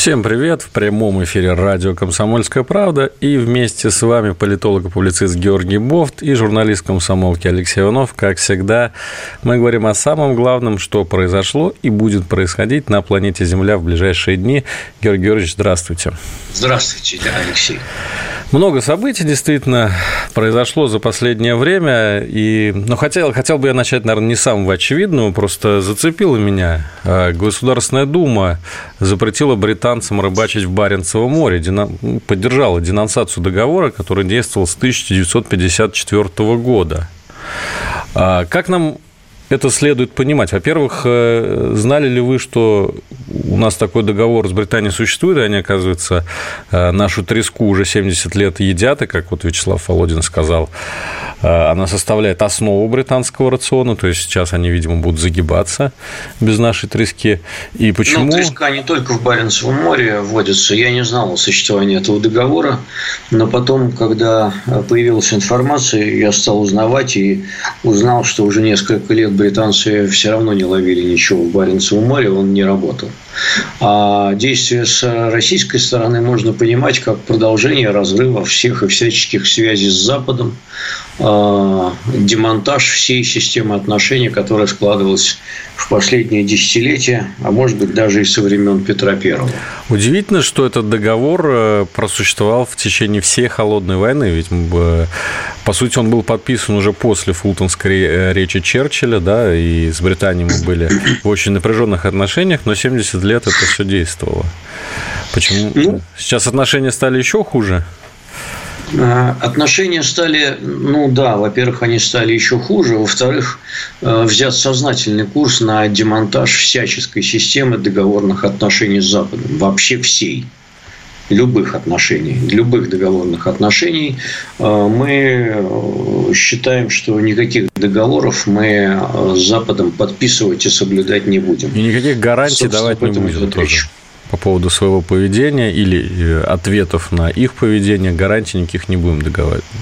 Всем привет! В прямом эфире радио «Комсомольская правда» и вместе с вами политолог и публицист Георгий Бофт и журналист комсомолки Алексей Иванов. Как всегда, мы говорим о самом главном, что произошло и будет происходить на планете Земля в ближайшие дни. Георгий Георгиевич, здравствуйте. Здравствуйте, Алексей. Много событий действительно произошло за последнее время. И, ну, хотел, хотел бы я начать, наверное, не самого очевидного, просто зацепило меня. А, Государственная Дума запретила британцам рыбачить в Баренцевом море, поддержала денонсацию договора, который действовал с 1954 года. А, как нам это следует понимать? Во-первых, э, знали ли вы, что у нас такой договор с Британией существует, и они, оказывается, э, нашу треску уже 70 лет едят, и, как вот Вячеслав Володин сказал, э, она составляет основу британского рациона, то есть сейчас они, видимо, будут загибаться без нашей трески. И почему... Ну, треска не только в Баренцевом море вводится. Я не знал о существовании этого договора, но потом, когда появилась информация, я стал узнавать и узнал, что уже несколько лет британцы все равно не ловили ничего в Баренцевом море, он не работал. А действия с российской стороны можно понимать как продолжение разрыва всех и всяческих связей с Западом, демонтаж всей системы отношений, которая складывалась в последние десятилетия, а может быть даже и со времен Петра Первого. Удивительно, что этот договор э, просуществовал в течение всей холодной войны, ведь по сути он был подписан уже после Фултонской э, речи Черчилля, да, и с Британией мы были в очень напряженных отношениях, но 70 лет это все действовало. Почему? Ну, Сейчас отношения стали еще хуже? Э, отношения стали, ну да, во-первых, они стали еще хуже, во-вторых, э, взят сознательный курс на демонтаж всяческой системы договорных отношений с Западом, вообще всей любых отношений, любых договорных отношений, э, мы считаем, что никаких договоров мы с Западом подписывать и соблюдать не будем. И никаких гарантий Собственно, давать не будем тоже. Речь по поводу своего поведения или э, ответов на их поведение, гарантий никаких не будем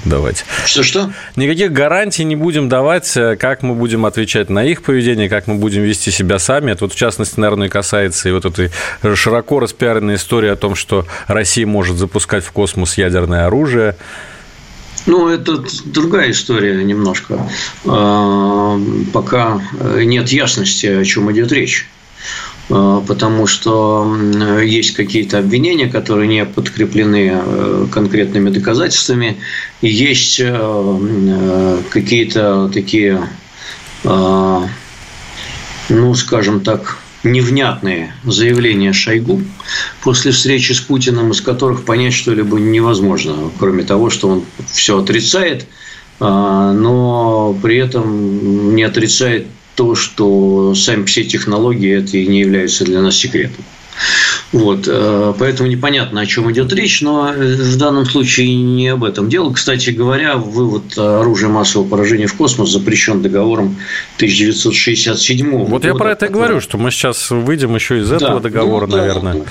давать. Что-что? Никаких гарантий не будем давать, э, как мы будем отвечать на их поведение, как мы будем вести себя сами. Это вот, в частности, наверное, касается и вот этой широко распиаренной истории о том, что Россия может запускать в космос ядерное оружие. Ну, это другая история немножко. А, пока нет ясности, о чем идет речь. Э, потому что есть какие-то обвинения, которые не подкреплены э, конкретными доказательствами, и есть э, какие-то такие, ну, скажем так, невнятные заявления Шойгу после встречи с Путиным, из которых понять что-либо невозможно, кроме того, что он все отрицает, но при этом не отрицает то, что сами все технологии это и не являются для нас секретом. Вот, э, поэтому непонятно, о чем идет речь, но э, в данном случае не об этом дело. Кстати говоря, вывод оружия массового поражения в космос запрещен договором 1967 года. Вот я про это и говорю, что мы сейчас выйдем еще из этого да, договора, ну, наверное. Да, да,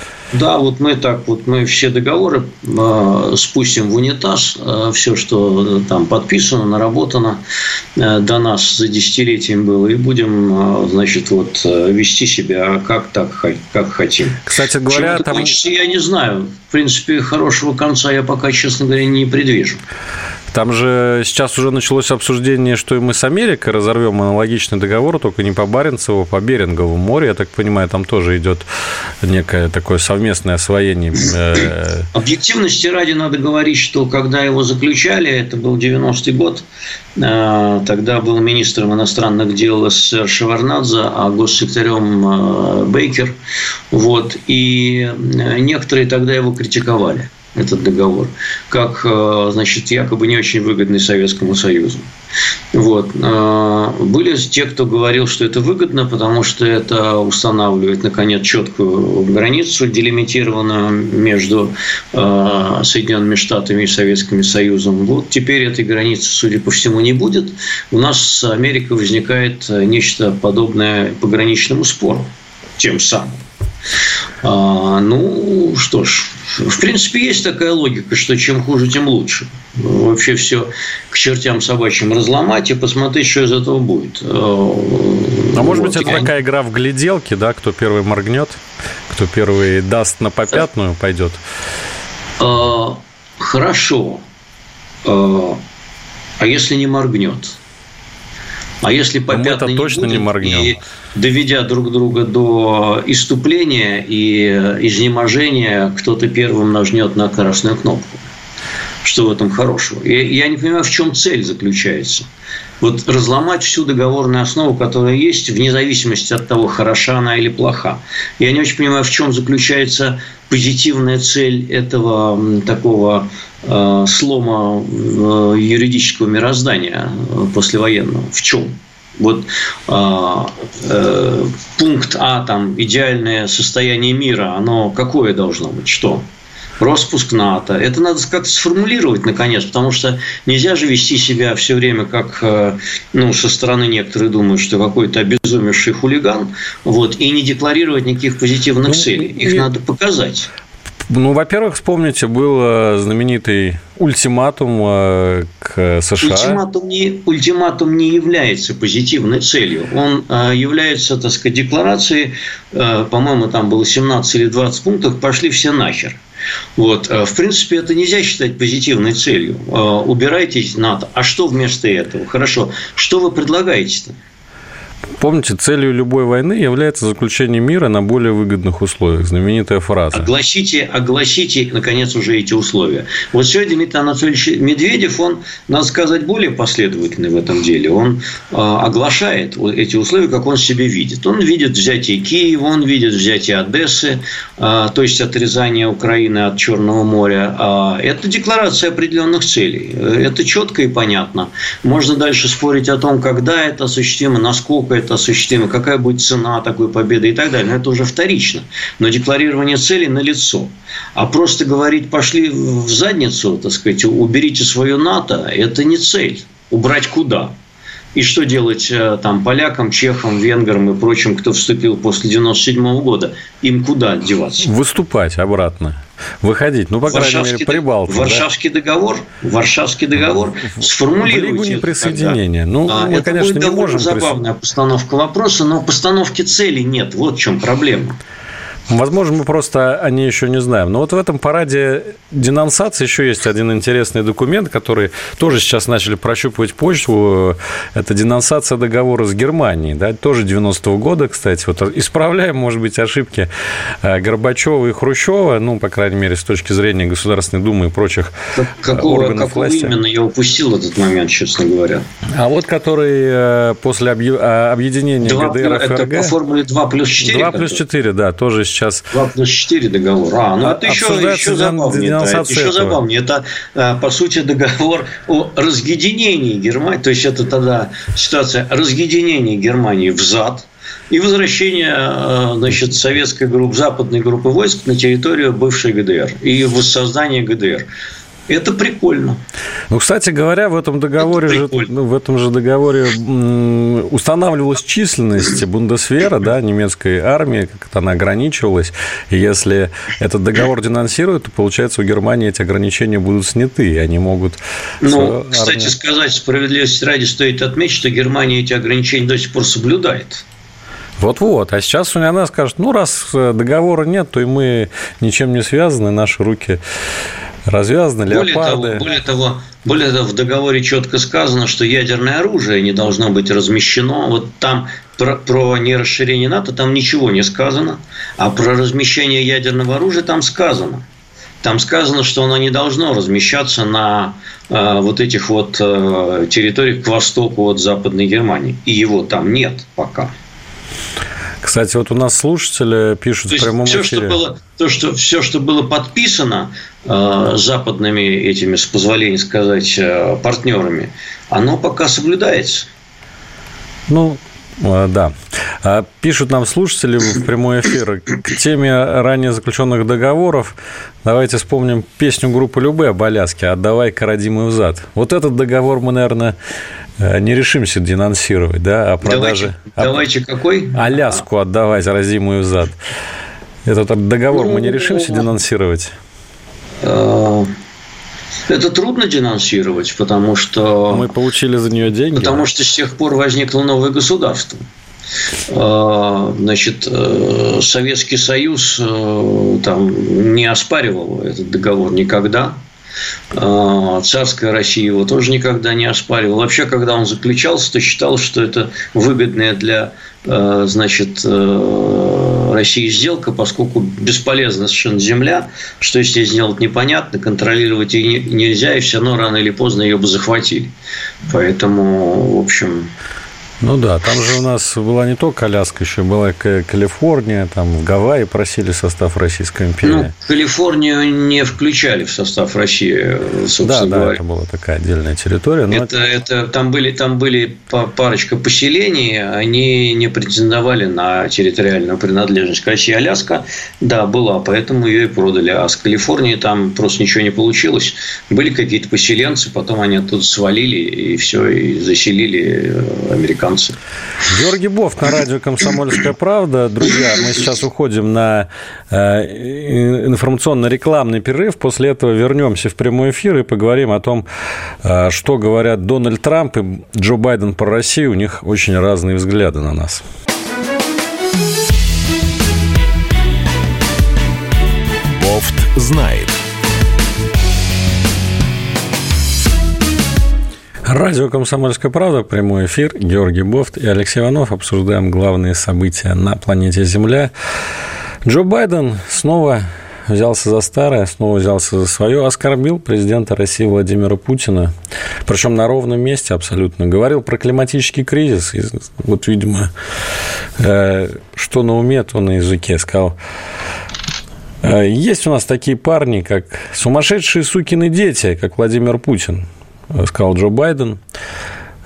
вот мы так, вот мы все договоры э, спустим в унитаз, э, все, что там подписано, наработано э, до нас за десятилетием было, и будем, э, значит, вот э, вести себя как так, как хотим. Кстати говоря, там... кончится, я не знаю. В принципе, хорошего конца я пока, честно говоря, не предвижу. Там же сейчас уже началось обсуждение, что и мы с Америкой разорвем аналогичный договор, только не по Баренцеву, а по Берингову морю. Я так понимаю, там тоже идет некое такое совместное освоение. Э, Объективности ради надо говорить, что когда его заключали, это был 90-й год, э, тогда был министром иностранных дел СССР Шеварнадзе, а госсекретарем э, Бейкер. Вот. И некоторые тогда его критиковали этот договор, как, э, значит, якобы не очень выгодный Советскому Союзу. Вот. А, были те, кто говорил, что это выгодно, потому что это устанавливает, наконец, четкую границу, делимитированную между а, Соединенными Штатами и Советским Союзом. Вот теперь этой границы, судя по всему, не будет. У нас с Америкой возникает нечто подобное пограничному спору тем самым. А, ну, что ж, в принципе, есть такая логика, что чем хуже, тем лучше. Вообще все к чертям собачьим разломать и посмотреть, что из этого будет. А, а может быть, это такая игра в гляделки, да, кто первый моргнет, кто первый даст на попятную, пойдет? А, хорошо. А, а если не моргнет? А если попятный не точно будет, не моргнем. И доведя друг друга до иступления и изнеможения, кто-то первым нажмет на красную кнопку. Что в этом хорошего? Я, я не понимаю, в чем цель заключается. Вот разломать всю договорную основу, которая есть, вне зависимости от того, хороша она или плоха. Я не очень понимаю, в чем заключается позитивная цель этого такого э, слома э, юридического мироздания э, послевоенного. В чем? Вот а, э, пункт А, там, идеальное состояние мира, оно какое должно быть? Что? Распуск НАТО. Это надо как-то сформулировать, наконец, потому что нельзя же вести себя все время, как э, ну, со стороны некоторые думают, что какой-то обезумевший хулиган, вот, и не декларировать никаких позитивных ну, целей. Их надо показать. Ну, во-первых, вспомните, был э, знаменитый ультиматум э, к США. Ультиматум не, ультиматум не является позитивной целью. Он является, так сказать, декларацией, по-моему, там было 17 или 20 пунктов, пошли все нахер. Вот. В принципе, это нельзя считать позитивной целью. Убирайтесь НАТО. А что вместо этого? Хорошо. Что вы предлагаете-то? Помните, целью любой войны является заключение мира на более выгодных условиях. Знаменитая фраза. Огласите, огласите, наконец, уже эти условия. Вот сегодня Дмитрий Анатольевич Медведев, он, надо сказать, более последовательный в этом деле. Он э, оглашает эти условия, как он себе видит. Он видит взятие Киева, он видит взятие Одессы, э, то есть отрезание Украины от Черного моря. Э, это декларация определенных целей. Это четко и понятно. Можно дальше спорить о том, когда это осуществимо, насколько это осуществимо, какая будет цена такой победы и так далее. Но это уже вторично. Но декларирование цели налицо. А просто говорить, пошли в задницу, так сказать, уберите свое НАТО, это не цель. Убрать куда? И что делать э, там полякам, чехам, венграм и прочим, кто вступил после 97 года? Им куда деваться? Выступать обратно. Выходить, ну, по крайней мере, Прибалтика. Варшавский да? договор, Варшавский договор сформулируйте. Лигу неприсоединения. Ну, а, мы, это конечно, будет не можем... забавная присо... постановка вопроса, но постановки цели нет. Вот в чем проблема. Возможно, мы просто о ней еще не знаем. Но вот в этом параде денонсации еще есть один интересный документ, который тоже сейчас начали прощупывать почву. Это денонсация договора с Германией. Да, тоже 90-го года, кстати. Вот исправляем, может быть, ошибки э, Горбачева и Хрущева, ну, по крайней мере, с точки зрения Государственной Думы и прочих э, какого, органов какого власти. именно я упустил этот момент, честно говоря? А вот который э, после объединения 2, ГДР и ФРГ... Это по формуле 2 плюс 4? 2 плюс 4, да, тоже сейчас... 2 плюс 4 договор. А, ну это еще, еще забавнее. Это, это еще забавнее. Это, по сути, договор о разъединении Германии. То есть, это тогда ситуация разъединения Германии в зад и возвращение значит, советской группы, западной группы войск на территорию бывшей ГДР и воссоздание ГДР. Это прикольно. Ну, кстати говоря, в этом договоре же, ну, в этом же договоре устанавливалась численность Бундесвера, да, немецкой армии, как она ограничивалась. И если этот договор денонсируют, то, получается, у Германии эти ограничения будут сняты, и они могут... Ну, кстати армию... сказать, справедливости ради стоит отметить, что Германия эти ограничения до сих пор соблюдает. Вот-вот. А сейчас она скажет, ну, раз договора нет, то и мы ничем не связаны, наши руки развязаны, более леопарды. Того, более того, более того, в договоре четко сказано, что ядерное оружие не должно быть размещено. Вот там про, про нерасширение НАТО там ничего не сказано, а про размещение ядерного оружия там сказано. Там сказано, что оно не должно размещаться на э, вот этих вот э, территориях к востоку от Западной Германии. И его там нет пока. Кстати, вот у нас слушатели пишут То в прямом все, эфире. Что было, то, что, все, что было подписано западными этими, с позволения сказать, э, партнерами, оно пока соблюдается. Ну, э, да. А Пишут нам слушатели в прямой эфир к теме ранее заключенных договоров. Давайте вспомним песню группы Любе об Аляске «Отдавай родимую взад». Вот этот договор мы, наверное, э, не решимся денонсировать, да, о продаже... Давайте, давайте какой? Аляску отдавать родимую взад. Этот договор мы не решимся Ну, денонсировать? Э, Это трудно денонсировать, потому что... Мы получили за нее деньги. Потому что с тех пор возникло новое государство. Э, Значит, э, Советский Союз там не оспаривал этот договор никогда. Царская Россия его тоже никогда не оспаривала. Вообще, когда он заключался, то считалось, что это выгодная для значит, России сделка, поскольку бесполезна совершенно земля, что если сделать непонятно, контролировать ее не- нельзя, и все равно рано или поздно ее бы захватили. Поэтому, в общем, Ну да, там же у нас была не только Аляска, еще была Калифорния, там в Гавайи просили состав Российской империи. Ну, Калифорнию не включали в состав России, да, собственно да, говоря. это была такая отдельная территория. Но Это, это, там, были, там были па- парочка поселений, они не претендовали на территориальную принадлежность к России. Аляска, да, была, поэтому ее и продали. А с Калифорнией там просто ничего не получилось. Были какие-то поселенцы, потом они оттуда свалили, и все, и заселили э, американцы. Георгий Бофт на радио «Комсомольская правда». Друзья, мы сейчас уходим на э, информационно-рекламный перерыв. После этого вернемся в прямой эфир и поговорим о том, э, что говорят Дональд Трамп и Джо Байден про Россию. У них очень разные взгляды на нас. Бофт знает. Радио «Комсомольская правда», прямой эфир, Георгий Бофт и Алексей Иванов. Обсуждаем главные события на планете Земля. Джо Байден снова взялся за старое, снова взялся за свое, оскорбил президента России Владимира Путина, причем на ровном месте абсолютно. Говорил про климатический кризис, и вот, видимо, э, что на уме, то на языке. Сказал, «Э, есть у нас такие парни, как сумасшедшие сукины дети, как Владимир Путин, сказал Джо Байден.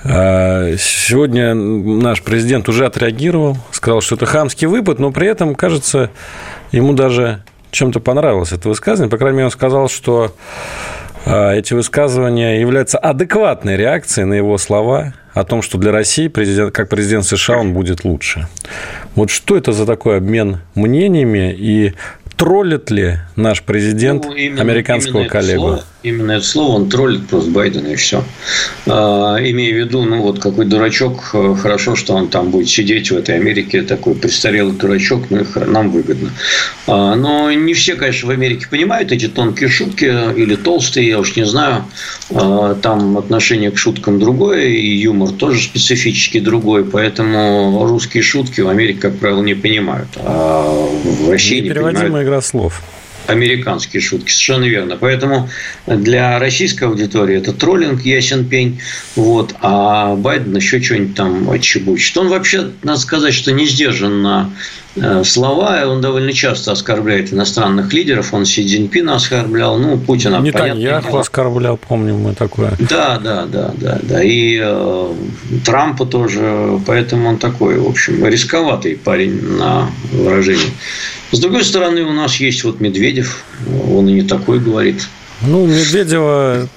Э, Сегодня наш президент уже отреагировал, сказал, что это хамский выпад, но при этом, кажется, ему даже чем-то понравилось это высказывание. По крайней мере, он сказал, что э, эти высказывания являются адекватной реакцией на его слова о том, что для России, президент, как президент США, он будет лучше. Вот что это за такой обмен мнениями и троллит ли наш президент Ну, именно- американского именно коллегу? слово- именно это слово, он троллит просто Байдена и все. имея в виду, ну вот какой дурачок, э, хорошо, что он там будет сидеть в этой Америке, такой престарелый дурачок, ну и хр- нам выгодно. А, но не все, конечно, в Америке понимают эти тонкие шутки или толстые, я уж не знаю. А, там отношение к шуткам другое, и юмор тоже специфически другой, поэтому русские шутки в Америке, как правило, не понимают. А в России не понимают Непереводимая игра слов. Американские шутки, совершенно верно. Поэтому для российской аудитории это троллинг, ясен пень, вот, а Байден еще что-нибудь там отчебучит. Он вообще, надо сказать, что не сдержан на слова, он довольно часто оскорбляет иностранных лидеров, он Си Цзиньпина оскорблял, ну, Путина, Не понятное Таньяху дело. оскорблял, помним мы такое. Да, да, да, да, да. И э, Трампа тоже, поэтому он такой, в общем, рисковатый парень на выражение. С другой стороны, у нас есть вот Медведев, он и не такой говорит. Ну, Медведева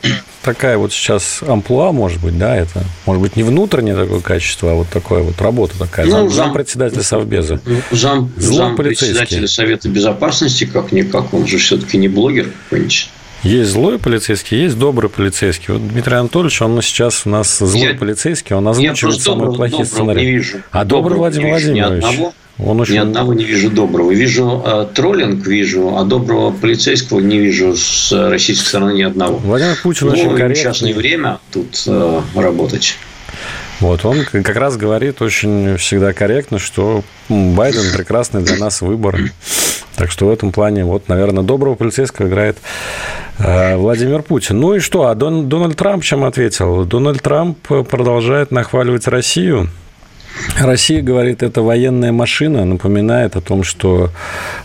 такая вот сейчас амплуа, может быть, да, это, может быть, не внутреннее такое качество, а вот такое вот работа такая, Ну, зам, зам- зампредседателя Совбеза. Зам, Зло зам полицейский. председателя Совета Безопасности, как-никак, он же все-таки не блогер какой-нибудь. Есть злой полицейский, есть добрый полицейский. Вот Дмитрий Анатольевич, он сейчас у нас злой Я- полицейский, он Я озвучивает просто самые доброго, плохие доброго сценарии. не вижу. А добрый Доброго Владимир вижу ни Владимирович, одного. Он очень... Ни одного не вижу доброго. Вижу э, троллинг, вижу, а доброго полицейского не вижу с российской стороны ни одного. Владимир Путин Ну, очень корректный. сейчас не время тут э, работать. Вот, он как раз говорит очень всегда корректно, что Байден прекрасный для нас выбор. Так что в этом плане, вот, наверное, доброго полицейского играет э, Владимир Путин. Ну и что, а Дон- Дональд Трамп чем ответил? Дональд Трамп продолжает нахваливать Россию. Россия говорит, это военная машина, напоминает о том, что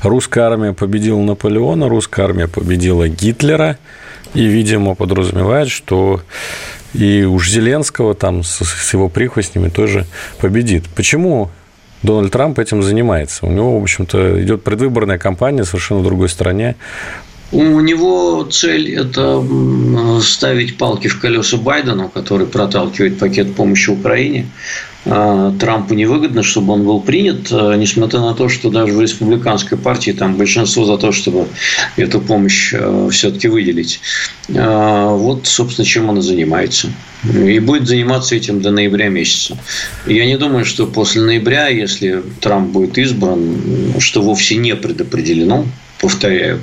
русская армия победила Наполеона, русская армия победила Гитлера, и, видимо, подразумевает, что и уж Зеленского там с, его прихвостнями тоже победит. Почему Дональд Трамп этим занимается? У него, в общем-то, идет предвыборная кампания совершенно в другой стране. У него цель – это ставить палки в колеса Байдену, который проталкивает пакет помощи Украине. А, Трампу невыгодно, чтобы он был принят, а, несмотря на то, что даже в республиканской партии там большинство за то, чтобы эту помощь а, все-таки выделить. Вот, собственно, чем он и занимается. И будет заниматься этим до ноября месяца. Я не думаю, что после ноября, если Трамп будет избран, что вовсе не предопределено, повторяю,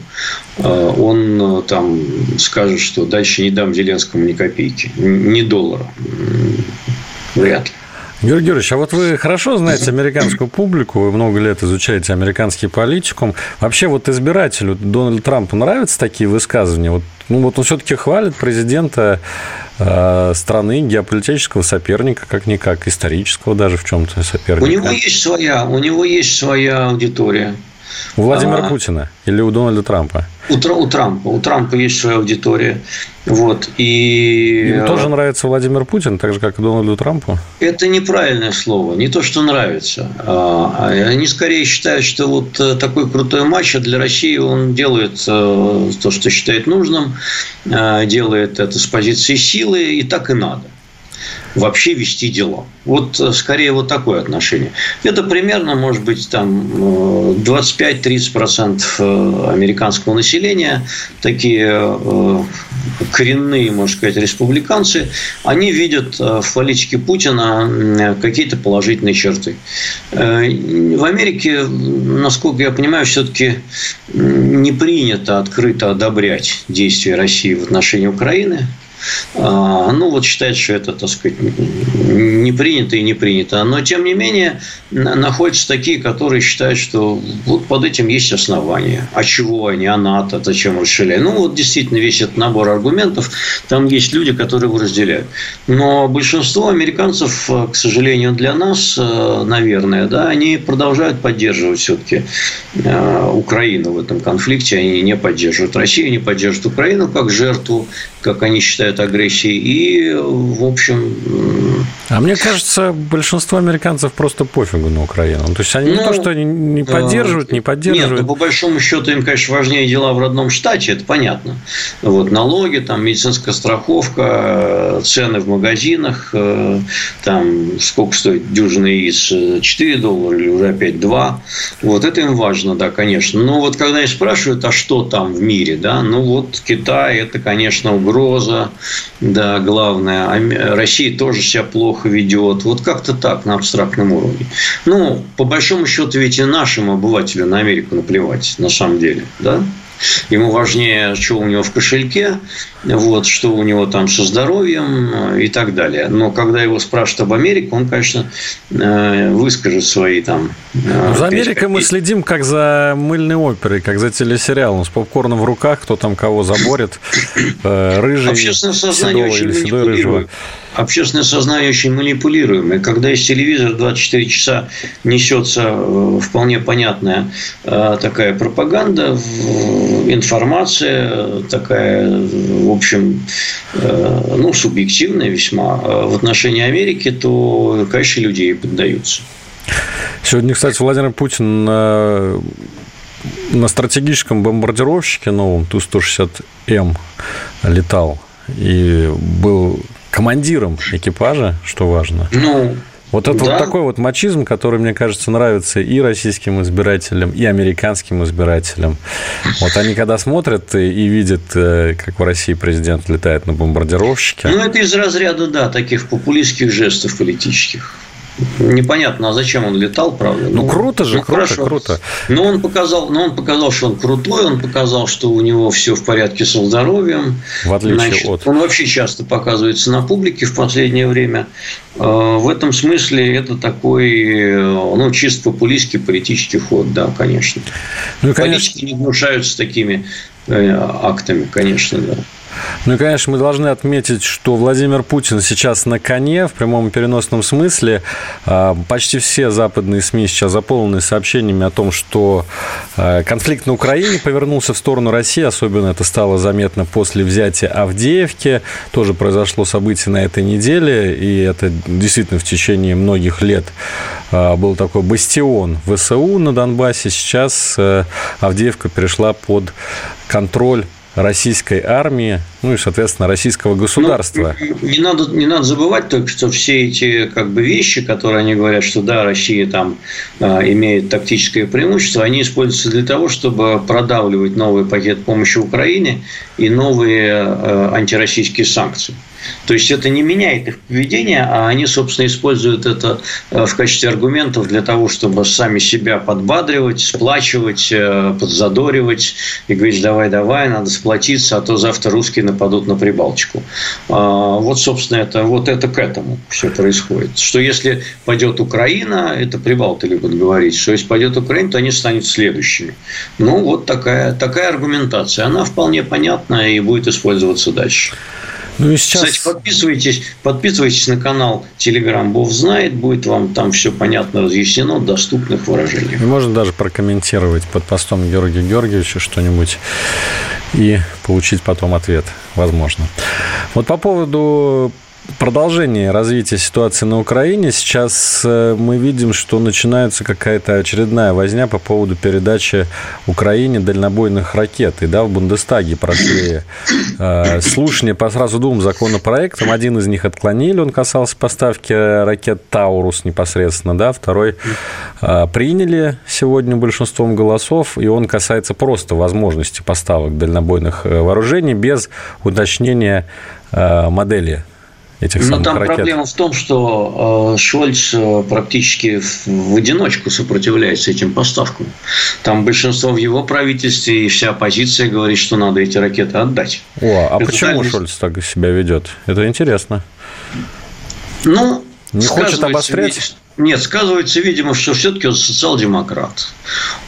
он там скажет, что дальше не дам Зеленскому ни копейки, ни доллара. Вряд ли. Георгий Георгиевич, а вот вы хорошо знаете американскую публику, вы много лет изучаете американский политикум. Вообще вот избирателю Дональду Трампу нравятся такие высказывания? Вот, ну вот он все-таки хвалит президента э, страны, геополитического соперника, как-никак, исторического даже в чем-то соперника. У него есть своя, у него есть своя аудитория. У Владимира а, Путина или у Дональда Трампа? У, у Трампа. У Трампа есть своя аудитория. Вот. И... Им тоже нравится Владимир Путин, так же, как и Дональду Трампу? Это неправильное слово. Не то, что нравится. А, а они скорее считают, что вот э, такой крутой матч а для России он делает э, то, что считает нужным, э, делает это с позиции силы, и так и надо вообще вести дела. Вот э, скорее вот такое отношение. Это примерно, может быть, там 25-30% э, э, американского населения, такие коренные, можно сказать, республиканцы, они видят в политике Путина какие-то положительные черты. В Америке, насколько я понимаю, все-таки не принято открыто одобрять действия России в отношении Украины. А, ну, вот считает, что это, так сказать, не принято и не принято. Но, тем не менее, находятся такие, которые считают, что вот под этим есть основания. А чего они, а НАТО, зачем расширяют? Ну, вот действительно весь этот набор аргументов, там есть люди, которые его разделяют. Но большинство американцев, к сожалению, для нас, э, наверное, да, они продолжают поддерживать все-таки э, Украину в этом конфликте. Они не поддерживают Россию, не поддерживают Украину как жертву, как они считают, агрессией. И, в общем... А мне кажется, большинство американцев просто пофигу на Украину. То есть, они ну, не то, что они не поддерживают, не поддерживают. Нет, ну, по большому счету, им, конечно, важнее дела в родном штате, это понятно. Вот, налоги, там, медицинская страховка, цены в магазинах, э, там, сколько стоит дюжина яиц, 4 доллара или уже опять 2. Вот, это им важно, да, конечно. Но вот, когда их спрашивают, а что там в мире, да, ну, вот Китай, это, конечно, угроза угроза, да, главное. Россия тоже себя плохо ведет. Вот как-то так, на абстрактном уровне. Ну, по большому счету, ведь и нашим обывателям на Америку наплевать, на самом деле, да? Ему важнее, что у него в кошельке, вот, что у него там со здоровьем э, и так далее. Но когда его спрашивают об Америке, он, конечно, э, выскажет свои там... Э, за Америкой мы следим как за мыльной оперой, как за телесериалом. С попкорном в руках, кто там кого заборет, рыжий, Общественное сознание очень манипулирует общественное сознание очень манипулируемое. Когда из телевизора 24 часа несется э, вполне понятная э, такая пропаганда, информация такая, в общем, э, ну, субъективная весьма в отношении Америки, то, конечно, люди ей поддаются. Сегодня, кстати, Владимир Путин на, на стратегическом бомбардировщике новом Ту-160М летал и был командиром экипажа, что важно. Ну, вот это да. вот такой вот мачизм, который, мне кажется, нравится и российским избирателям, и американским избирателям. Вот они когда смотрят и видят, э, как в России президент летает на бомбардировщике. Ну, это из разряда, да, таких популистских жестов политических. Непонятно, а зачем он летал, правда? Ну, ну круто же, ну, круто, хорошо. круто. Но он показал, но он показал, что он крутой, он показал, что у него все в порядке со здоровьем. В отличие Значит, от. Он вообще часто показывается на публике в последнее время. Э, в этом смысле это такой, ну, чисто популистский политический ход, да, конечно. Ну, конечно. Политики не гнушаются такими э, актами, конечно, да. Ну и, конечно, мы должны отметить, что Владимир Путин сейчас на коне в прямом и переносном смысле. А, почти все западные СМИ сейчас заполнены сообщениями о том, что а, конфликт на Украине повернулся в сторону России. Особенно это стало заметно после взятия Авдеевки. Тоже произошло событие на этой неделе. И это действительно в течение многих лет а, был такой бастион ВСУ на Донбассе. Сейчас э, Авдеевка перешла под контроль российской армии, ну и, соответственно, российского государства. Ну, не, надо, не надо забывать только, что все эти как бы, вещи, которые они говорят, что да, Россия там э, имеет тактическое преимущество, они используются для того, чтобы продавливать новый пакет помощи Украине и новые э, антироссийские санкции. То есть это не меняет их поведение, а они, собственно, используют это э, в качестве аргументов для того, чтобы сами себя подбадривать, сплачивать, э, подзадоривать и говорить, давай, давай, надо сплотиться, а то завтра русские нападут на Прибалтику. А, вот, собственно, это, вот это к этому все происходит. Что если пойдет Украина, это прибалты любят говорить, что если пойдет Украина, то они станут следующими. Ну, вот такая, такая аргументация. Она вполне понятна и будет использоваться дальше. Ну и сейчас... Кстати, подписывайтесь, подписывайтесь на канал Telegram Бов знает, будет вам там все понятно разъяснено, доступных выражениях. Можно даже прокомментировать под постом Георгия Георгиевича что-нибудь и получить потом ответ, возможно. Вот по поводу продолжение развития ситуации на Украине. Сейчас э, мы видим, что начинается какая-то очередная возня по поводу передачи Украине дальнобойных ракет. И да, в Бундестаге прошли э, слушания по сразу двум законопроектам. Один из них отклонили, он касался поставки ракет «Таурус» непосредственно, да, второй э, приняли сегодня большинством голосов, и он касается просто возможности поставок дальнобойных э, вооружений без уточнения э, модели этих Но там ракет. проблема в том, что э, Шольц э, практически в одиночку сопротивляется этим поставкам. Там большинство в его правительстве и вся оппозиция говорит, что надо эти ракеты отдать. О, а Это почему так... Шольц так себя ведет? Это интересно. Ну, не хочет обострять? Нет, сказывается, видимо, что все-таки он социал-демократ.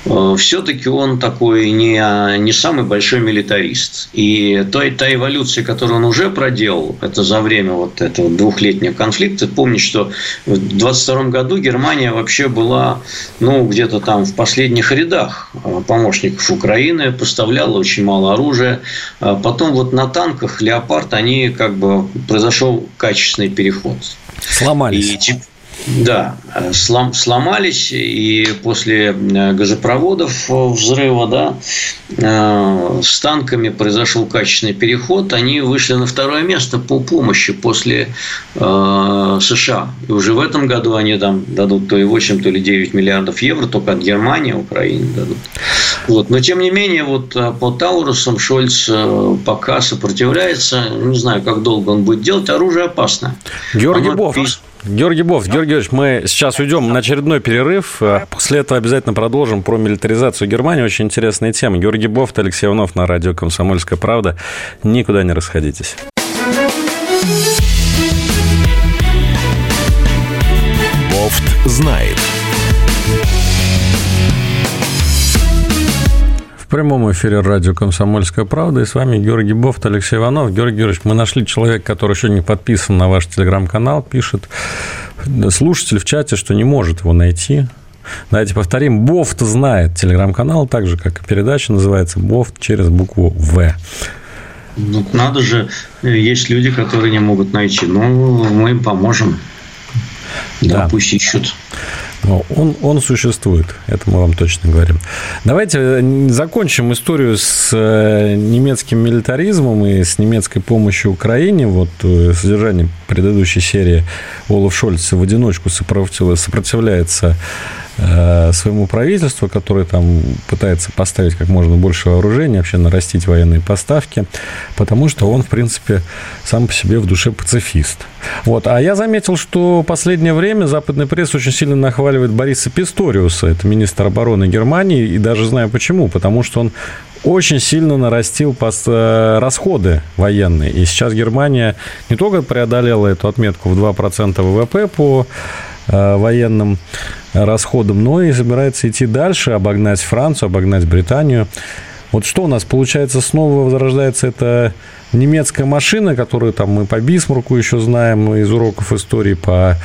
Э, все-таки он такой не, не самый большой милитарист. И та, та эволюция, которую он уже проделал, это за время вот этого двухлетнего конфликта, помнишь, что в 22 году Германия вообще была, ну, где-то там в последних рядах э, помощников Украины, поставляла очень мало оружия. А потом вот на танках «Леопард» они как бы произошел качественный переход. Сломались. И, да, слом, сломались, и после э, газопроводов э, взрыва, да, э, с танками произошел качественный переход, они вышли на второе место по помощи после э, США. И уже в этом году они там дадут то ли 8, то ли 9 миллиардов евро, только от Германии, Украине дадут. Вот. Но, тем не менее, вот по Таурусам Шольц пока сопротивляется. Не знаю, как долго он будет делать. Оружие опасно. Георгий Оно. Георгий Бов, Георгий Георгиевич, мы сейчас уйдем на очередной перерыв. А после этого обязательно продолжим про милитаризацию Германии. Очень интересная тема. Георгий Бов, Алексей Иванов на радио «Комсомольская правда». Никуда не расходитесь. Бофт знает. Прямом эфире радио «Комсомольская правда» и с вами Георгий Бофт, Алексей Иванов. Георгий Георгиевич, мы нашли человека, который еще не подписан на ваш телеграм-канал, пишет слушатель в чате, что не может его найти. Давайте повторим. Бофт знает телеграм-канал, так же, как и передача называется Бофт через букву В. Ну, надо же, есть люди, которые не могут найти. Ну, мы им поможем. Да, да пусть ищут. Он, он существует, это мы вам точно говорим. Давайте э, закончим историю с э, немецким милитаризмом и с немецкой помощью Украине. Вот э, содержание предыдущей серии Олаф Шольц в одиночку сопротивляется своему правительству, которое там пытается поставить как можно больше вооружений, вообще нарастить военные поставки, потому что он, в принципе, сам по себе в душе пацифист. Вот. А я заметил, что последнее время западный пресс очень сильно нахваливает Бориса Писториуса, это министр обороны Германии, и даже знаю почему, потому что он очень сильно нарастил э, расходы военные. И сейчас Германия не только преодолела эту отметку в 2% ВВП по Э, военным расходам, но и собирается идти дальше, обогнать Францию, обогнать Британию. Вот что у нас получается снова возрождается эта немецкая машина, которую там мы по Бисмарку еще знаем из уроков истории, по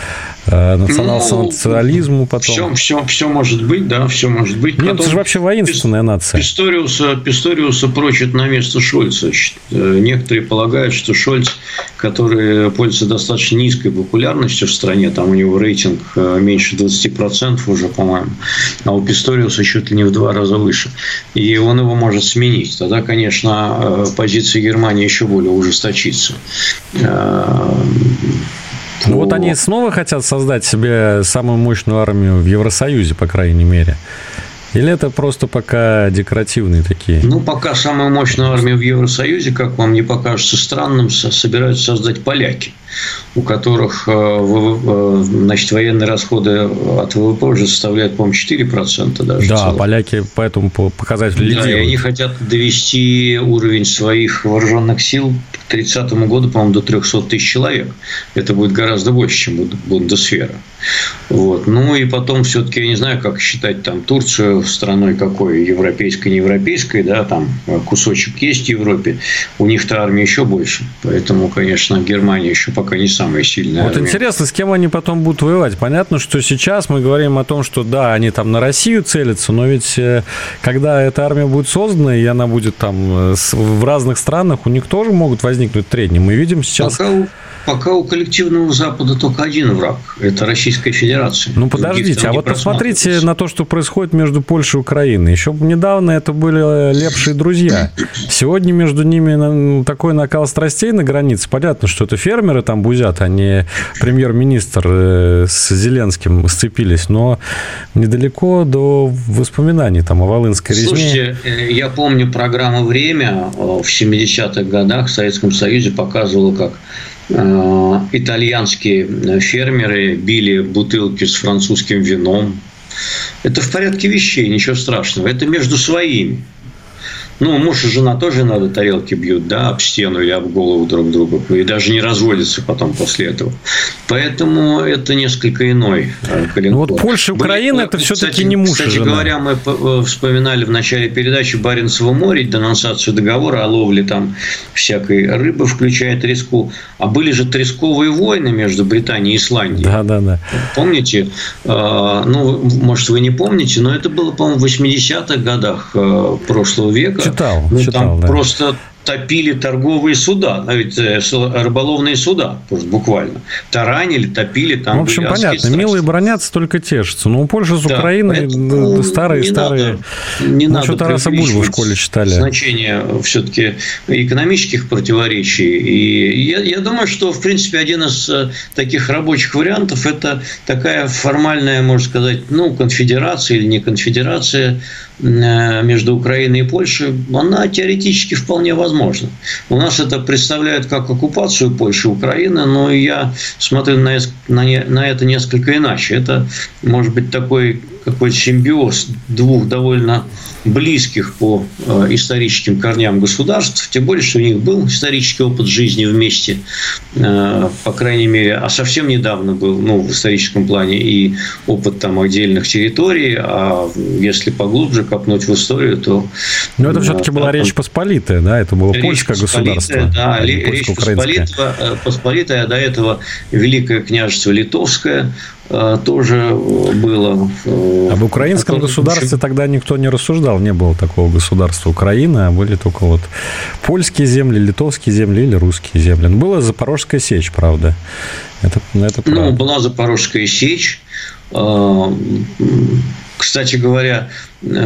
э, национал-социализму ну, потом. Все, все, все может быть, да, все может быть. Нет, это же вообще воинственная нация. Писториуса, Писториуса прочит на место Шольца. Э, некоторые полагают, что Шольц, который пользуется достаточно низкой популярностью в стране, там у него рейтинг э, меньше 20% уже, по-моему, а у Писториуса чуть ли не в два раза выше. И он его может сменить. Тогда, конечно, позиция Германии еще более ужесточится. Ну, вот они снова хотят создать себе самую мощную армию в Евросоюзе, по крайней мере. Или это просто пока декоративные такие? Ну, пока самую мощную армию в Евросоюзе, как вам не покажется странным, собираются создать поляки у которых э, э, значит, военные расходы от ВВП уже составляют, по-моему, 4% даже. Да, целых. поляки поэтому показателю лидируют. Да, и они хотят довести уровень своих вооруженных сил 30 году, по-моему, до 300 тысяч человек. Это будет гораздо больше, чем Бундесвера. Вот. Ну и потом все-таки я не знаю, как считать там Турцию страной какой, европейской, не европейской, да, там кусочек есть в Европе, у них-то армия еще больше. Поэтому, конечно, Германия еще пока не самая сильная. Вот армия. интересно, с кем они потом будут воевать. Понятно, что сейчас мы говорим о том, что да, они там на Россию целятся, но ведь э, когда эта армия будет создана, и она будет там э, в разных странах, у них тоже могут возникнуть трения. Мы видим сейчас... Пока Пока у коллективного Запада только один враг – это Российская Федерация. Ну, подождите, а вот посмотрите на то, что происходит между Польшей и Украиной. Еще недавно это были лепшие друзья. Сегодня между ними ну, такой накал страстей на границе. Понятно, что это фермеры там бузят, а не премьер-министр э, с Зеленским сцепились. Но недалеко до воспоминаний там о Волынской резне. Слушайте, э, я помню программу «Время» в 70-х годах в Советском Союзе показывала, как Э, итальянские фермеры били бутылки с французским вином. Это в порядке вещей, ничего страшного. Это между своими. Ну, муж и жена тоже надо тарелки бьют, да, об стену или об голову друг друга. И даже не разводятся потом после этого. Поэтому это несколько иной коленкор. Ну, вот Польша и Украина – это все-таки не муж Кстати жена. говоря, мы э, вспоминали в начале передачи Баренцево море, денонсацию договора о ловле там всякой рыбы, включая треску. А были же тресковые войны между Британией и Исландией. Да, да, да. Помните? Ну, может, вы не помните, но это было, по-моему, в 80-х годах э, прошлого века читал. Ну, читал там да. просто топили торговые суда, а ведь э, рыболовные суда, просто буквально. Таранили, топили там. В общем, понятно, страсти. милые бронятся, только тешатся. Но у Польши с да, Украиной старые-старые. Не надо, что Тараса Бульбу в школе читали. Значение все-таки экономических противоречий. И я, я думаю, что, в принципе, один из э, таких рабочих вариантов – это такая формальная, можно сказать, ну, конфедерация или не конфедерация между Украиной и Польшей. Она теоретически вполне возможна. У нас это представляют как оккупацию Польши и Украины, но я смотрю на, на, на это несколько иначе. Это может быть такой какой-то симбиоз двух довольно близких по э, историческим корням государств, тем более, что у них был исторический опыт жизни вместе, э, по крайней мере, а совсем недавно был, ну, в историческом плане и опыт там отдельных территорий, а если поглубже копнуть в историю, то... Но это все-таки была Речь Посполитая, да, это было польское государство. Да, а Речь Посполитая, э, Посполитая, а до этого Великое княжество Литовское, Э, тоже было. Э, Об украинском государстве тогда никто не рассуждал, не было такого государства Украины, а были только вот польские земли, литовские земли или русские земли. Но была Запорожская сечь, правда. Это, это ну, правда. Ну, была Запорожская сечь. Э, кстати говоря,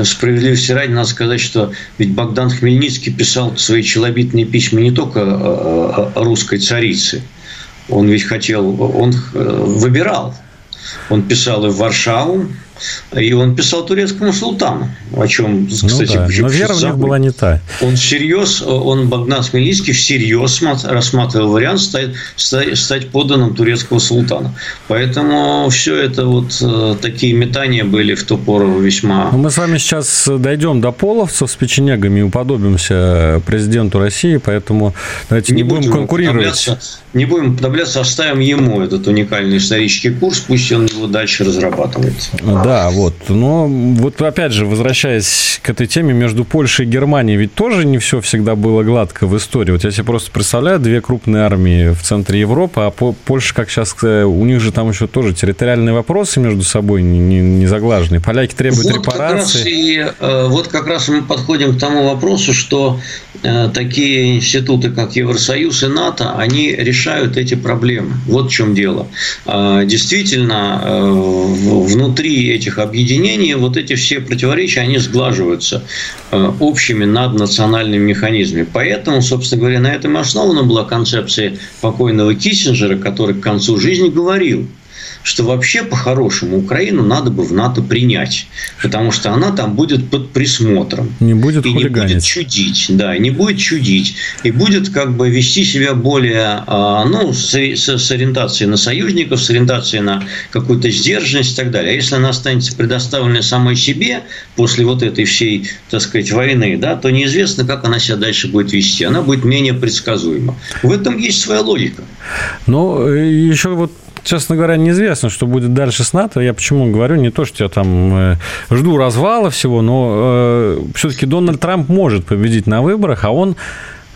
справедливости ради надо сказать, что ведь Богдан Хмельницкий писал свои челобитные письма не только о русской царице. Он ведь хотел, он выбирал он писал и в Варшаву, и он писал турецкому султану, о чем, ну кстати, ну, да. Но вера в них была не та. Он всерьез, он, Богдан Хмельницкий, всерьез рассматривал вариант стать, стать подданным турецкого султана. Поэтому все это вот э, такие метания были в ту пору весьма... Ну, мы с вами сейчас дойдем до половцев с печенегами и уподобимся президенту России, поэтому давайте не, не будем конкурировать. Не будем уподобляться, оставим ему этот уникальный исторический курс, пусть он его дальше разрабатывает. Да, вот. Но вот опять же, возвращаясь к этой теме, между Польшей и Германией ведь тоже не все всегда было гладко в истории. Вот я себе просто представляю две крупные армии в центре Европы, а Польша, как сейчас, э, у них же там еще тоже территориальные вопросы между собой не, не, не заглажены. Поляки требуют вот репарации. Как и, э, вот как раз мы подходим к тому вопросу, что э, такие институты, как Евросоюз и НАТО, они решают эти проблемы. Вот в чем дело. Э, действительно, э, внутри этих объединений вот эти все противоречия, они сглаживаются э, общими наднациональными механизмами. Поэтому, собственно говоря, на этом и основана была концепция покойного Киссинджера, который к концу жизни говорил – что вообще по-хорошему Украину надо бы в НАТО принять, потому что она там будет под присмотром. Не будет и хулиганить. не будет чудить, да, не будет чудить. И будет как бы вести себя более, а, ну, с, с, с ориентацией на союзников, с ориентацией на какую-то сдержанность и так далее. А если она останется предоставленной самой себе после вот этой всей, так сказать, войны, да, то неизвестно, как она себя дальше будет вести. Она будет менее предсказуема. В этом есть своя логика. Ну, еще вот честно говоря, неизвестно, что будет дальше с НАТО. Я почему говорю, не то, что я там э, жду развала всего, но э, все-таки Дональд Трамп может победить на выборах, а он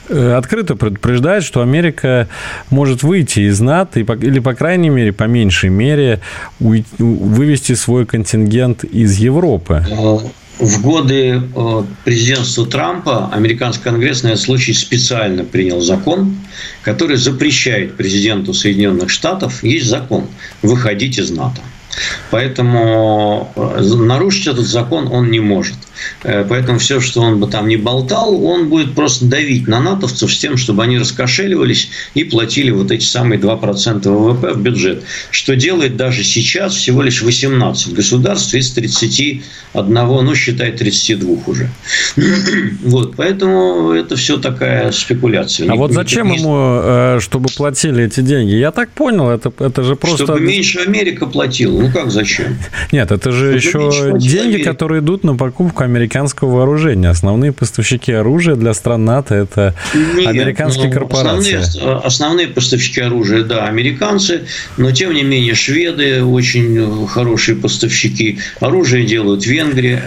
э, открыто предупреждает, что Америка может выйти из НАТО или, по крайней мере, по меньшей мере, вывести свой контингент из Европы. В годы э, президентства Трампа американский конгресс на этот случай специально принял закон, который запрещает президенту Соединенных Штатов, есть закон, выходить из НАТО. Поэтому э, нарушить этот закон он не может. Э, поэтому все, что он бы там не болтал, он будет просто давить на натовцев с тем, чтобы они раскошеливались и платили вот эти самые 2% ВВП в бюджет. Что делает даже сейчас всего лишь 18 государств из 31, ну, считай, 32 уже. Вот, поэтому это все такая спекуляция. А вот зачем ему, э, чтобы платили эти деньги? Я так понял, это, это же просто... Чтобы меньше Америка платила. Ну, как зачем? Нет, это же Чтобы еще деньги, которые идут на покупку американского вооружения. Основные поставщики оружия для стран НАТО – это Нет, американские ну, корпорации. Основные, основные поставщики оружия, да, американцы, но тем не менее шведы очень хорошие поставщики. Оружие делают Венгрия,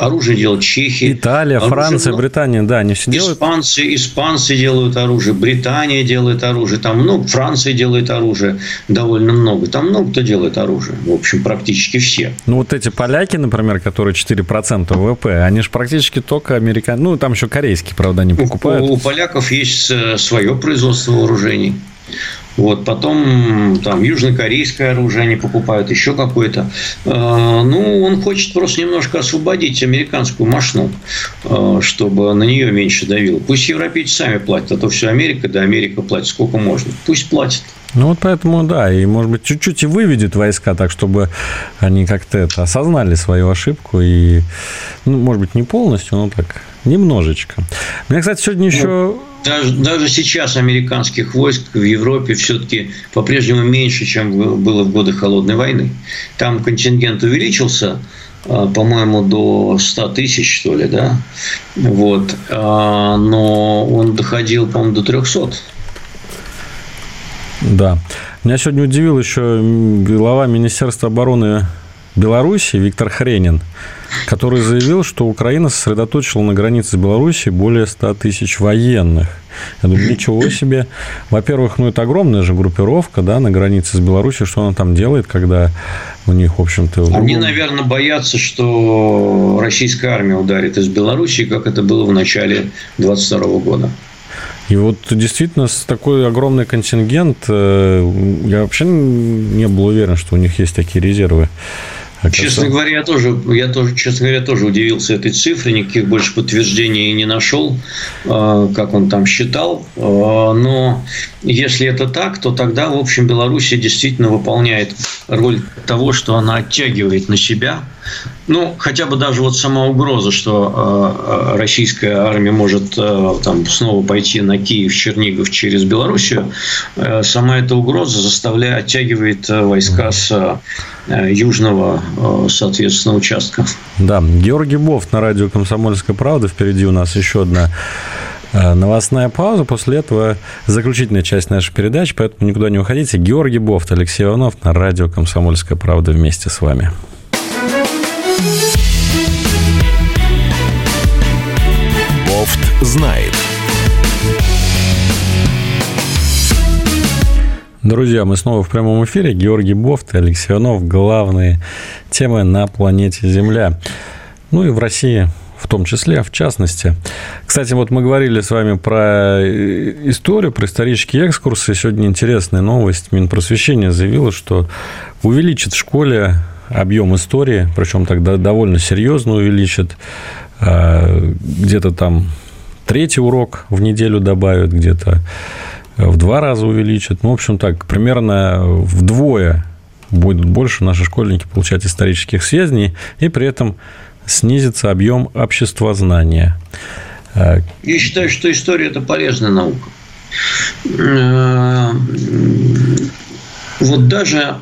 оружие делают Чехия. Италия, оружие, Франция, Британия, да, они все делают. Испанцы, испанцы делают оружие, Британия делает оружие, там, ну, Франция делает оружие довольно много. Там много кто делает оружие, в общем, практически все. Ну, вот эти поляки, например, которые 4% ВВП. Они же практически только американцы. Ну, там еще корейские, правда, не покупают. У, у поляков есть э, свое производство вооружений. Вот, потом там южнокорейское оружие они покупают, еще какое-то. Э, ну, он хочет просто немножко освободить американскую машину, э, чтобы на нее меньше давило. Пусть европейцы сами платят, а то все Америка, да Америка платит сколько можно. Пусть платят. Ну вот поэтому, да, и может быть чуть-чуть и выведет войска так, чтобы они как-то это осознали свою ошибку и, ну, может быть, не полностью, но так немножечко. Мне, кстати, сегодня еще ну, даже, даже сейчас американских войск в Европе все-таки по-прежнему меньше, чем было в годы Холодной войны. Там контингент увеличился, а, по-моему, до 100 тысяч, что ли, да? Вот. А, но он доходил, по-моему, до 300. Да. Меня сегодня удивил еще глава Министерства обороны Беларуси Виктор Хренин, который заявил, что Украина сосредоточила на границе с Белоруссией более 100 тысяч военных. Я думаю, ничего себе. Во-первых, ну это огромная же группировка, да, на границе с Белоруссией. Что она там делает, когда у них, в общем-то... В Они, наверное, боятся, что российская армия ударит из Белоруссии, как это было в начале 22 года. И вот действительно такой огромный контингент, э, я вообще не был уверен, что у них есть такие резервы. Честно говоря, я тоже, я тоже, честно говоря, тоже удивился этой цифре, никаких больше подтверждений не нашел, э, как он там считал. Э, но если это так, то тогда, в общем, Белоруссия действительно выполняет роль того, что она оттягивает на себя ну, хотя бы даже вот сама угроза, что э, российская армия может э, там снова пойти на Киев, Чернигов через Белоруссию, э, сама эта угроза заставляет, оттягивает войска с южного, соответственно, участка. Да, Георгий Бов на радио «Комсомольская правда». Впереди у нас еще одна э, новостная пауза. После этого заключительная часть нашей передачи, поэтому никуда не уходите. Георгий Бофт, Алексей Иванов на радио «Комсомольская правда» вместе с вами. Знает. Друзья, мы снова в прямом эфире. Георгий Бофт и Алексей Иванов. Главные темы на планете Земля. Ну и в России в том числе, в частности. Кстати, вот мы говорили с вами про историю, про исторические экскурсы. Сегодня интересная новость. Минпросвещение заявило, что увеличит в школе объем истории, причем тогда довольно серьезно увеличит. А, где-то там третий урок в неделю добавят, где-то в два раза увеличат. Ну, в общем, так, примерно вдвое будут больше наши школьники получать исторических сведений, и при этом снизится объем общества знания. Я считаю, что история – это полезная наука. Э, вот даже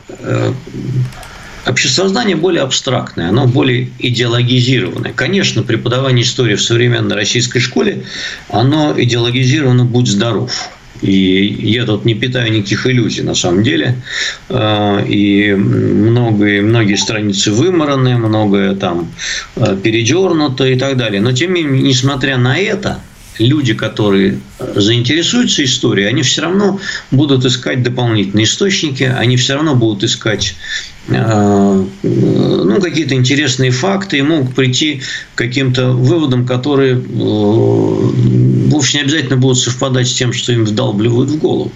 обществознание более абстрактное, оно более идеологизированное. Конечно, преподавание истории в современной российской школе, оно идеологизировано «будь здоров». И я тут не питаю никаких иллюзий на самом деле. А, и многие, многие страницы вымораны, многое там а, передернуто и так далее. Но тем не менее, несмотря на это, люди, которые заинтересуются историей, они все равно будут искать дополнительные источники, они все равно будут искать ну, какие-то интересные факты и могут прийти к каким-то выводам, которые э, вовсе не обязательно будут совпадать с тем, что им вдалбливают в голову.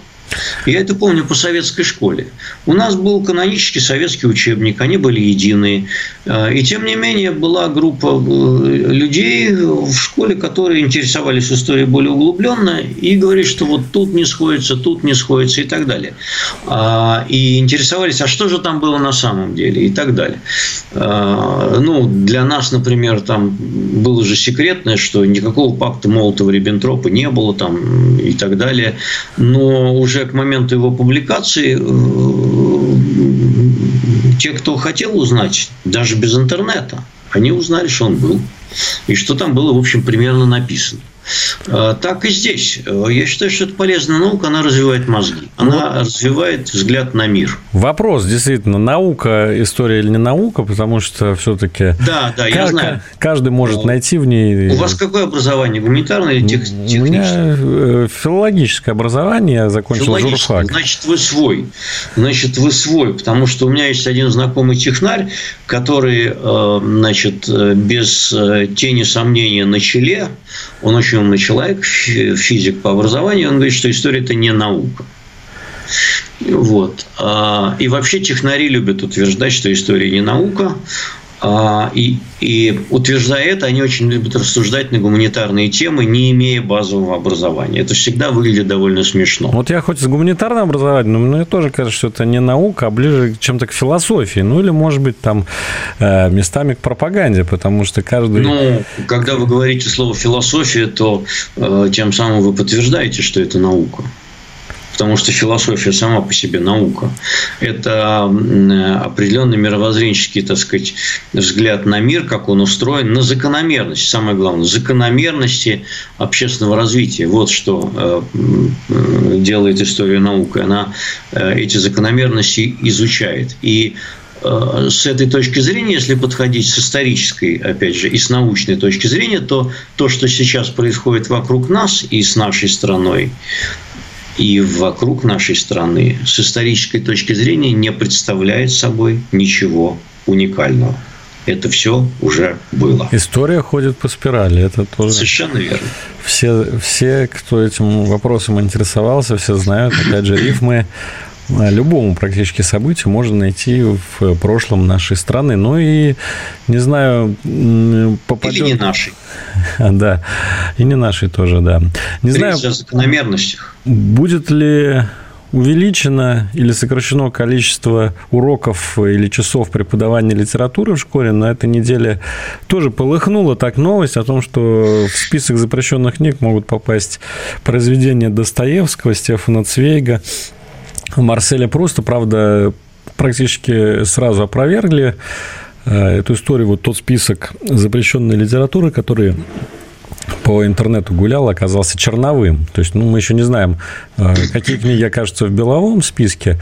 Я это помню по советской школе. У нас был канонический советский учебник, они были единые. А, и тем не менее была группа э, людей в школе, которые интересовались историей более углубленно и говорили, что вот тут не сходится, тут не сходится и так далее. А, и интересовались, а что же там было на самом деле и так далее. А, ну, для нас, например, там было же секретное, что никакого пакта Молотова-Риббентропа не было там и так далее. Но уже к моменту его публикации э, те, кто хотел узнать, даже без интернета, они узнали, что он был. И что там было, в общем, примерно написано. А, так и здесь. Я считаю, что это полезная наука, она развивает мозги. Она развивает взгляд на мир. Вопрос, действительно, наука, история или не наука, потому что все-таки да, да, я знаю. каждый может Но... найти в ней... У вас какое образование? Гуманитарное или тех... техническое? У меня э, филологическое образование, я закончил журфак. Значит, вы свой. Значит, вы свой, потому что у меня есть один знакомый технарь, который, э, значит, э, без тени сомнения на челе, он очень умный человек, физик по образованию, он говорит, что история – это не наука. Вот. А, и вообще технари любят утверждать, что история не наука. А, и, и утверждая это, они очень любят рассуждать на гуманитарные темы, не имея базового образования. Это всегда выглядит довольно смешно. Вот я хоть с гуманитарным образованием, но мне тоже кажется, что это не наука, а ближе чем-то к философии. Ну, или, может быть, там э, местами к пропаганде, потому что каждый... Ну, когда вы говорите слово «философия», то э, тем самым вы подтверждаете, что это наука потому что философия сама по себе наука. Это определенный мировоззренческий, так сказать, взгляд на мир, как он устроен, на закономерность, самое главное, закономерности общественного развития. Вот что э, делает история науки. Она э, эти закономерности изучает. И э, с этой точки зрения, если подходить с исторической, опять же, и с научной точки зрения, то то, что сейчас происходит вокруг нас и с нашей страной, и вокруг нашей страны с исторической точки зрения не представляет собой ничего уникального. Это все уже было. История ходит по спирали, это тоже. Совершенно верно. Все, все, кто этим вопросом интересовался, все знают, опять же, рифмы любому практически событию можно найти в прошлом нашей страны. Ну и, не знаю, попадет... Или не нашей. Да, и не нашей тоже, да. Не Речь знаю, о закономерностях. Будет ли увеличено или сокращено количество уроков или часов преподавания литературы в школе. На этой неделе тоже полыхнула так новость о том, что в список запрещенных книг могут попасть произведения Достоевского, Стефана Цвейга, Марселя Пруста, правда, практически сразу опровергли э, эту историю, вот тот список запрещенной литературы, который по интернету гулял, оказался черновым. То есть, ну, мы еще не знаем, э, какие книги окажутся в беловом списке,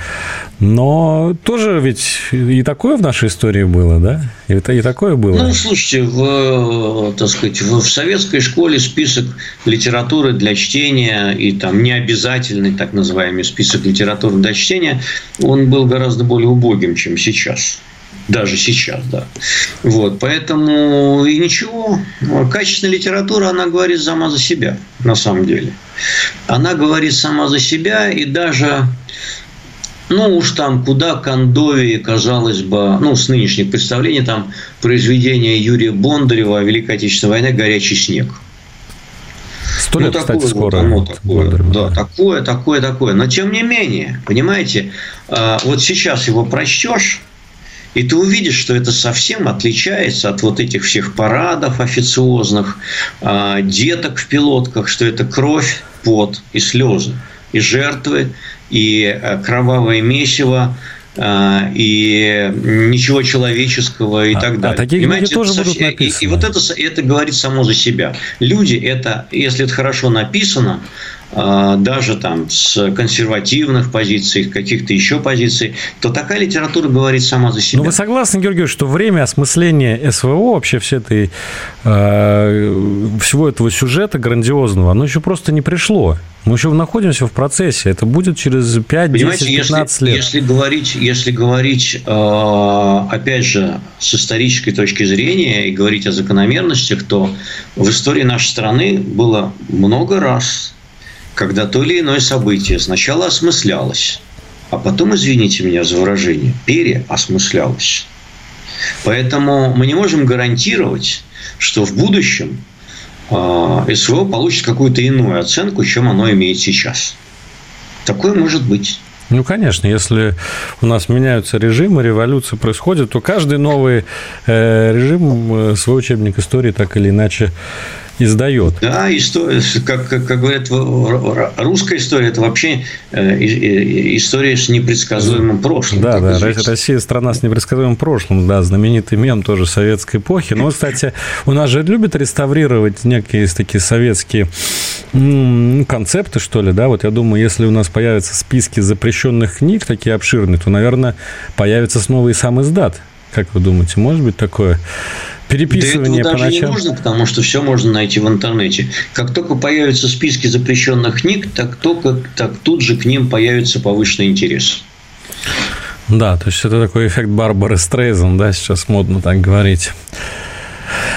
но тоже ведь и такое в нашей истории было, да? И, и такое было. Ну, слушайте, в, так сказать, в, в советской школе список литературы для чтения и там необязательный так называемый список литературы для чтения, он был гораздо более убогим, чем сейчас даже сейчас, да. Вот, поэтому и ничего. Качественная литература, она говорит сама за себя, на самом деле. Она говорит сама за себя, и даже ну уж там куда кондовее, казалось бы, ну, с нынешних представлений, там произведение Юрия Бондарева о Великой Отечественной войне «Горячий снег». Сто лет, ну, такое, кстати, скоро. Вот, такое, Бондарева, да, да, такое, такое, такое. Но тем не менее, понимаете, а, вот сейчас его прочтешь, и ты увидишь, что это совсем отличается от вот этих всех парадов официозных, а, деток в пилотках, что это кровь, пот и слезы, и жертвы, и э, кровавое месиво, а, и ничего человеческого и а, так далее. А такие Понимаете, тоже будут написаны. И, и вот это, это говорит само за себя. Люди, это, если это хорошо написано, а, даже там с консервативных позиций, каких-то еще позиций, то такая литература говорит сама за себя. Ну, вы согласны, Георгий, что время осмысления СВО, вообще все этой, э, всего этого сюжета грандиозного, оно еще просто не пришло? Мы еще находимся в процессе. Это будет через 5, 10, 15 если, лет. Если говорить, если говорить э, опять же, с исторической точки зрения и говорить о закономерностях, то в истории нашей страны было много раз когда то или иное событие сначала осмыслялось, а потом, извините меня за выражение, переосмыслялось. Поэтому мы не можем гарантировать, что в будущем а, СВО получит какую-то иную оценку, чем оно имеет сейчас. Такое может быть. Ну, конечно, если у нас меняются режимы, революция происходит, то каждый новый э, режим э, свой учебник истории так или иначе издает. Да, история, как, как, как говорят, русская история – это вообще э, история с непредсказуемым прошлым. Да, да, известно. Россия – страна с непредсказуемым прошлым, да, знаменитый мем тоже советской эпохи. Но, кстати, у нас же любят реставрировать некие такие советские концепты, что ли, да, вот я думаю, если у нас появятся списки запрещенных книг такие обширные, то, наверное, появится снова и сам издат. Как вы думаете, может быть такое? переписывание да этого по даже ночам. не нужно, потому что все можно найти в интернете. Как только появятся списки запрещенных книг, так, только, так тут же к ним появится повышенный интерес. Да, то есть это такой эффект Барбары Стрейзен, да, сейчас модно так говорить.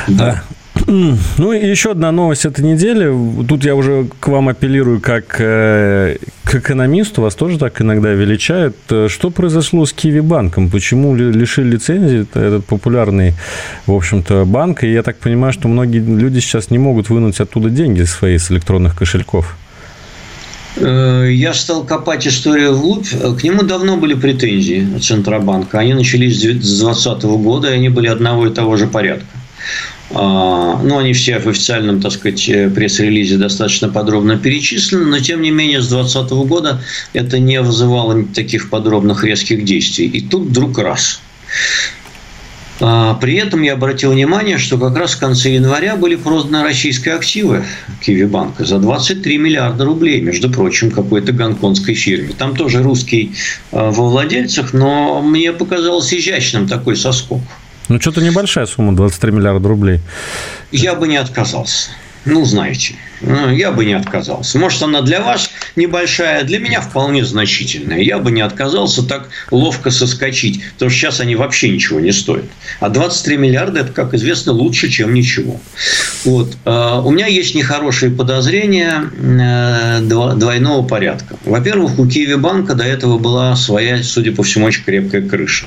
Да. Ну и еще одна новость этой недели. Тут я уже к вам апеллирую как э, к экономисту. Вас тоже так иногда величают. Что произошло с Киви банком? Почему лишили лицензии этот популярный, в общем-то, банк? И я так понимаю, что многие люди сейчас не могут вынуть оттуда деньги свои с электронных кошельков. Э, я стал копать историю вглубь. К нему давно были претензии Центробанка. Они начались с 2020 года, и они были одного и того же порядка. А, ну, они все в официальном, так сказать, э, пресс-релизе достаточно подробно перечислены, но, тем не менее, с 2020 года это не вызывало таких подробных резких действий. И тут вдруг раз. А, при этом я обратил внимание, что как раз в конце января были проданы российские активы Киви-банка за 23 миллиарда рублей, между прочим, какой-то гонконгской фирме. Там тоже русский а, во владельцах, но мне показалось изящным такой соскок. Ну, что-то небольшая сумма, 23 миллиарда рублей. Я бы не отказался. Ну, знаете, ну, я бы не отказался. Может, она для вас небольшая, для меня вполне значительная. Я бы не отказался так ловко соскочить, потому что сейчас они вообще ничего не стоят. А 23 миллиарда – это, как известно, лучше, чем ничего. Вот. А, у меня есть нехорошие подозрения э, двойного порядка. Во-первых, у Киеви банка до этого была своя, судя по всему, очень крепкая крыша.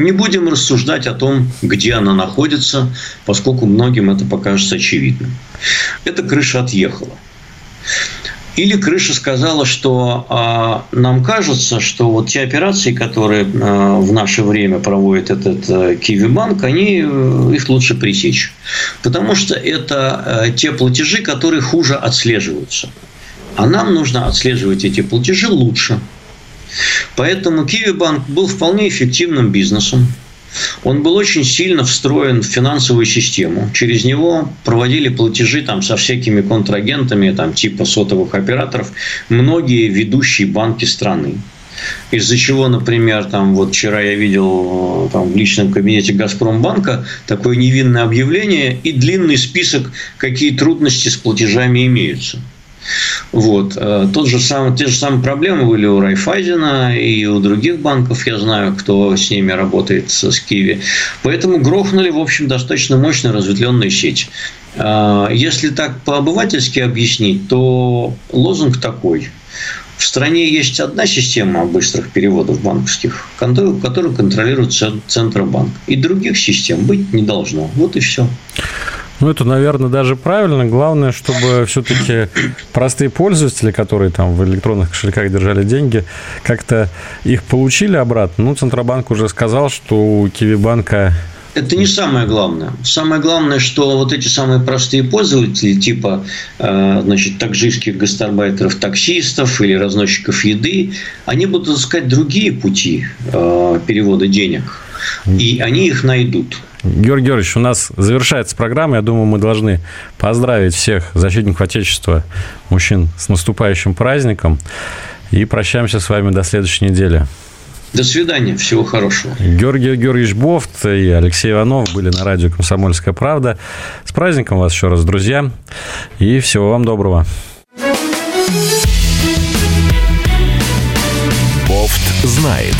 Не будем рассуждать о том, где она находится, поскольку многим это покажется очевидным. Эта крыша отъехала. Или крыша сказала, что а, нам кажется, что вот те операции, которые а, в наше время проводит этот а, Киви-банк, они, а, их лучше пресечь. Потому что это а, те платежи, которые хуже отслеживаются. А нам нужно отслеживать эти платежи лучше. Поэтому Киви Банк был вполне эффективным бизнесом. Он был очень сильно встроен в финансовую систему. Через него проводили платежи там, со всякими контрагентами, там, типа сотовых операторов, многие ведущие банки страны. Из-за чего, например, там вот вчера я видел там, в личном кабинете Газпромбанка такое невинное объявление и длинный список, какие трудности с платежами имеются. Вот. Э, тот же самый, те же самые проблемы были у Райфайзена и у других банков, я знаю, кто с ними работает, с Киви. Поэтому грохнули, в общем, достаточно мощную разветвленную сеть. Э, если так по-обывательски объяснить, то лозунг такой. В стране есть одна система быстрых переводов банковских, которую контролирует Центробанк. И других систем быть не должно. Вот и все. Ну, это, наверное, даже правильно. Главное, чтобы все-таки простые пользователи, которые там в электронных кошельках держали деньги, как-то их получили обратно. Ну, Центробанк уже сказал, что у Киви-банка это не самое главное. Самое главное, что вот эти самые простые пользователи, типа э, значит, такжийских гастарбайтеров, таксистов или разносчиков еды, они будут искать другие пути э, перевода денег. И они их найдут. Георгий Георгиевич, у нас завершается программа. Я думаю, мы должны поздравить всех защитников Отечества, мужчин, с наступающим праздником. И прощаемся с вами до следующей недели. До свидания. Всего хорошего. Георгий Георгиевич Бофт и Алексей Иванов были на радио «Комсомольская правда». С праздником вас еще раз, друзья. И всего вам доброго. Бофт знает.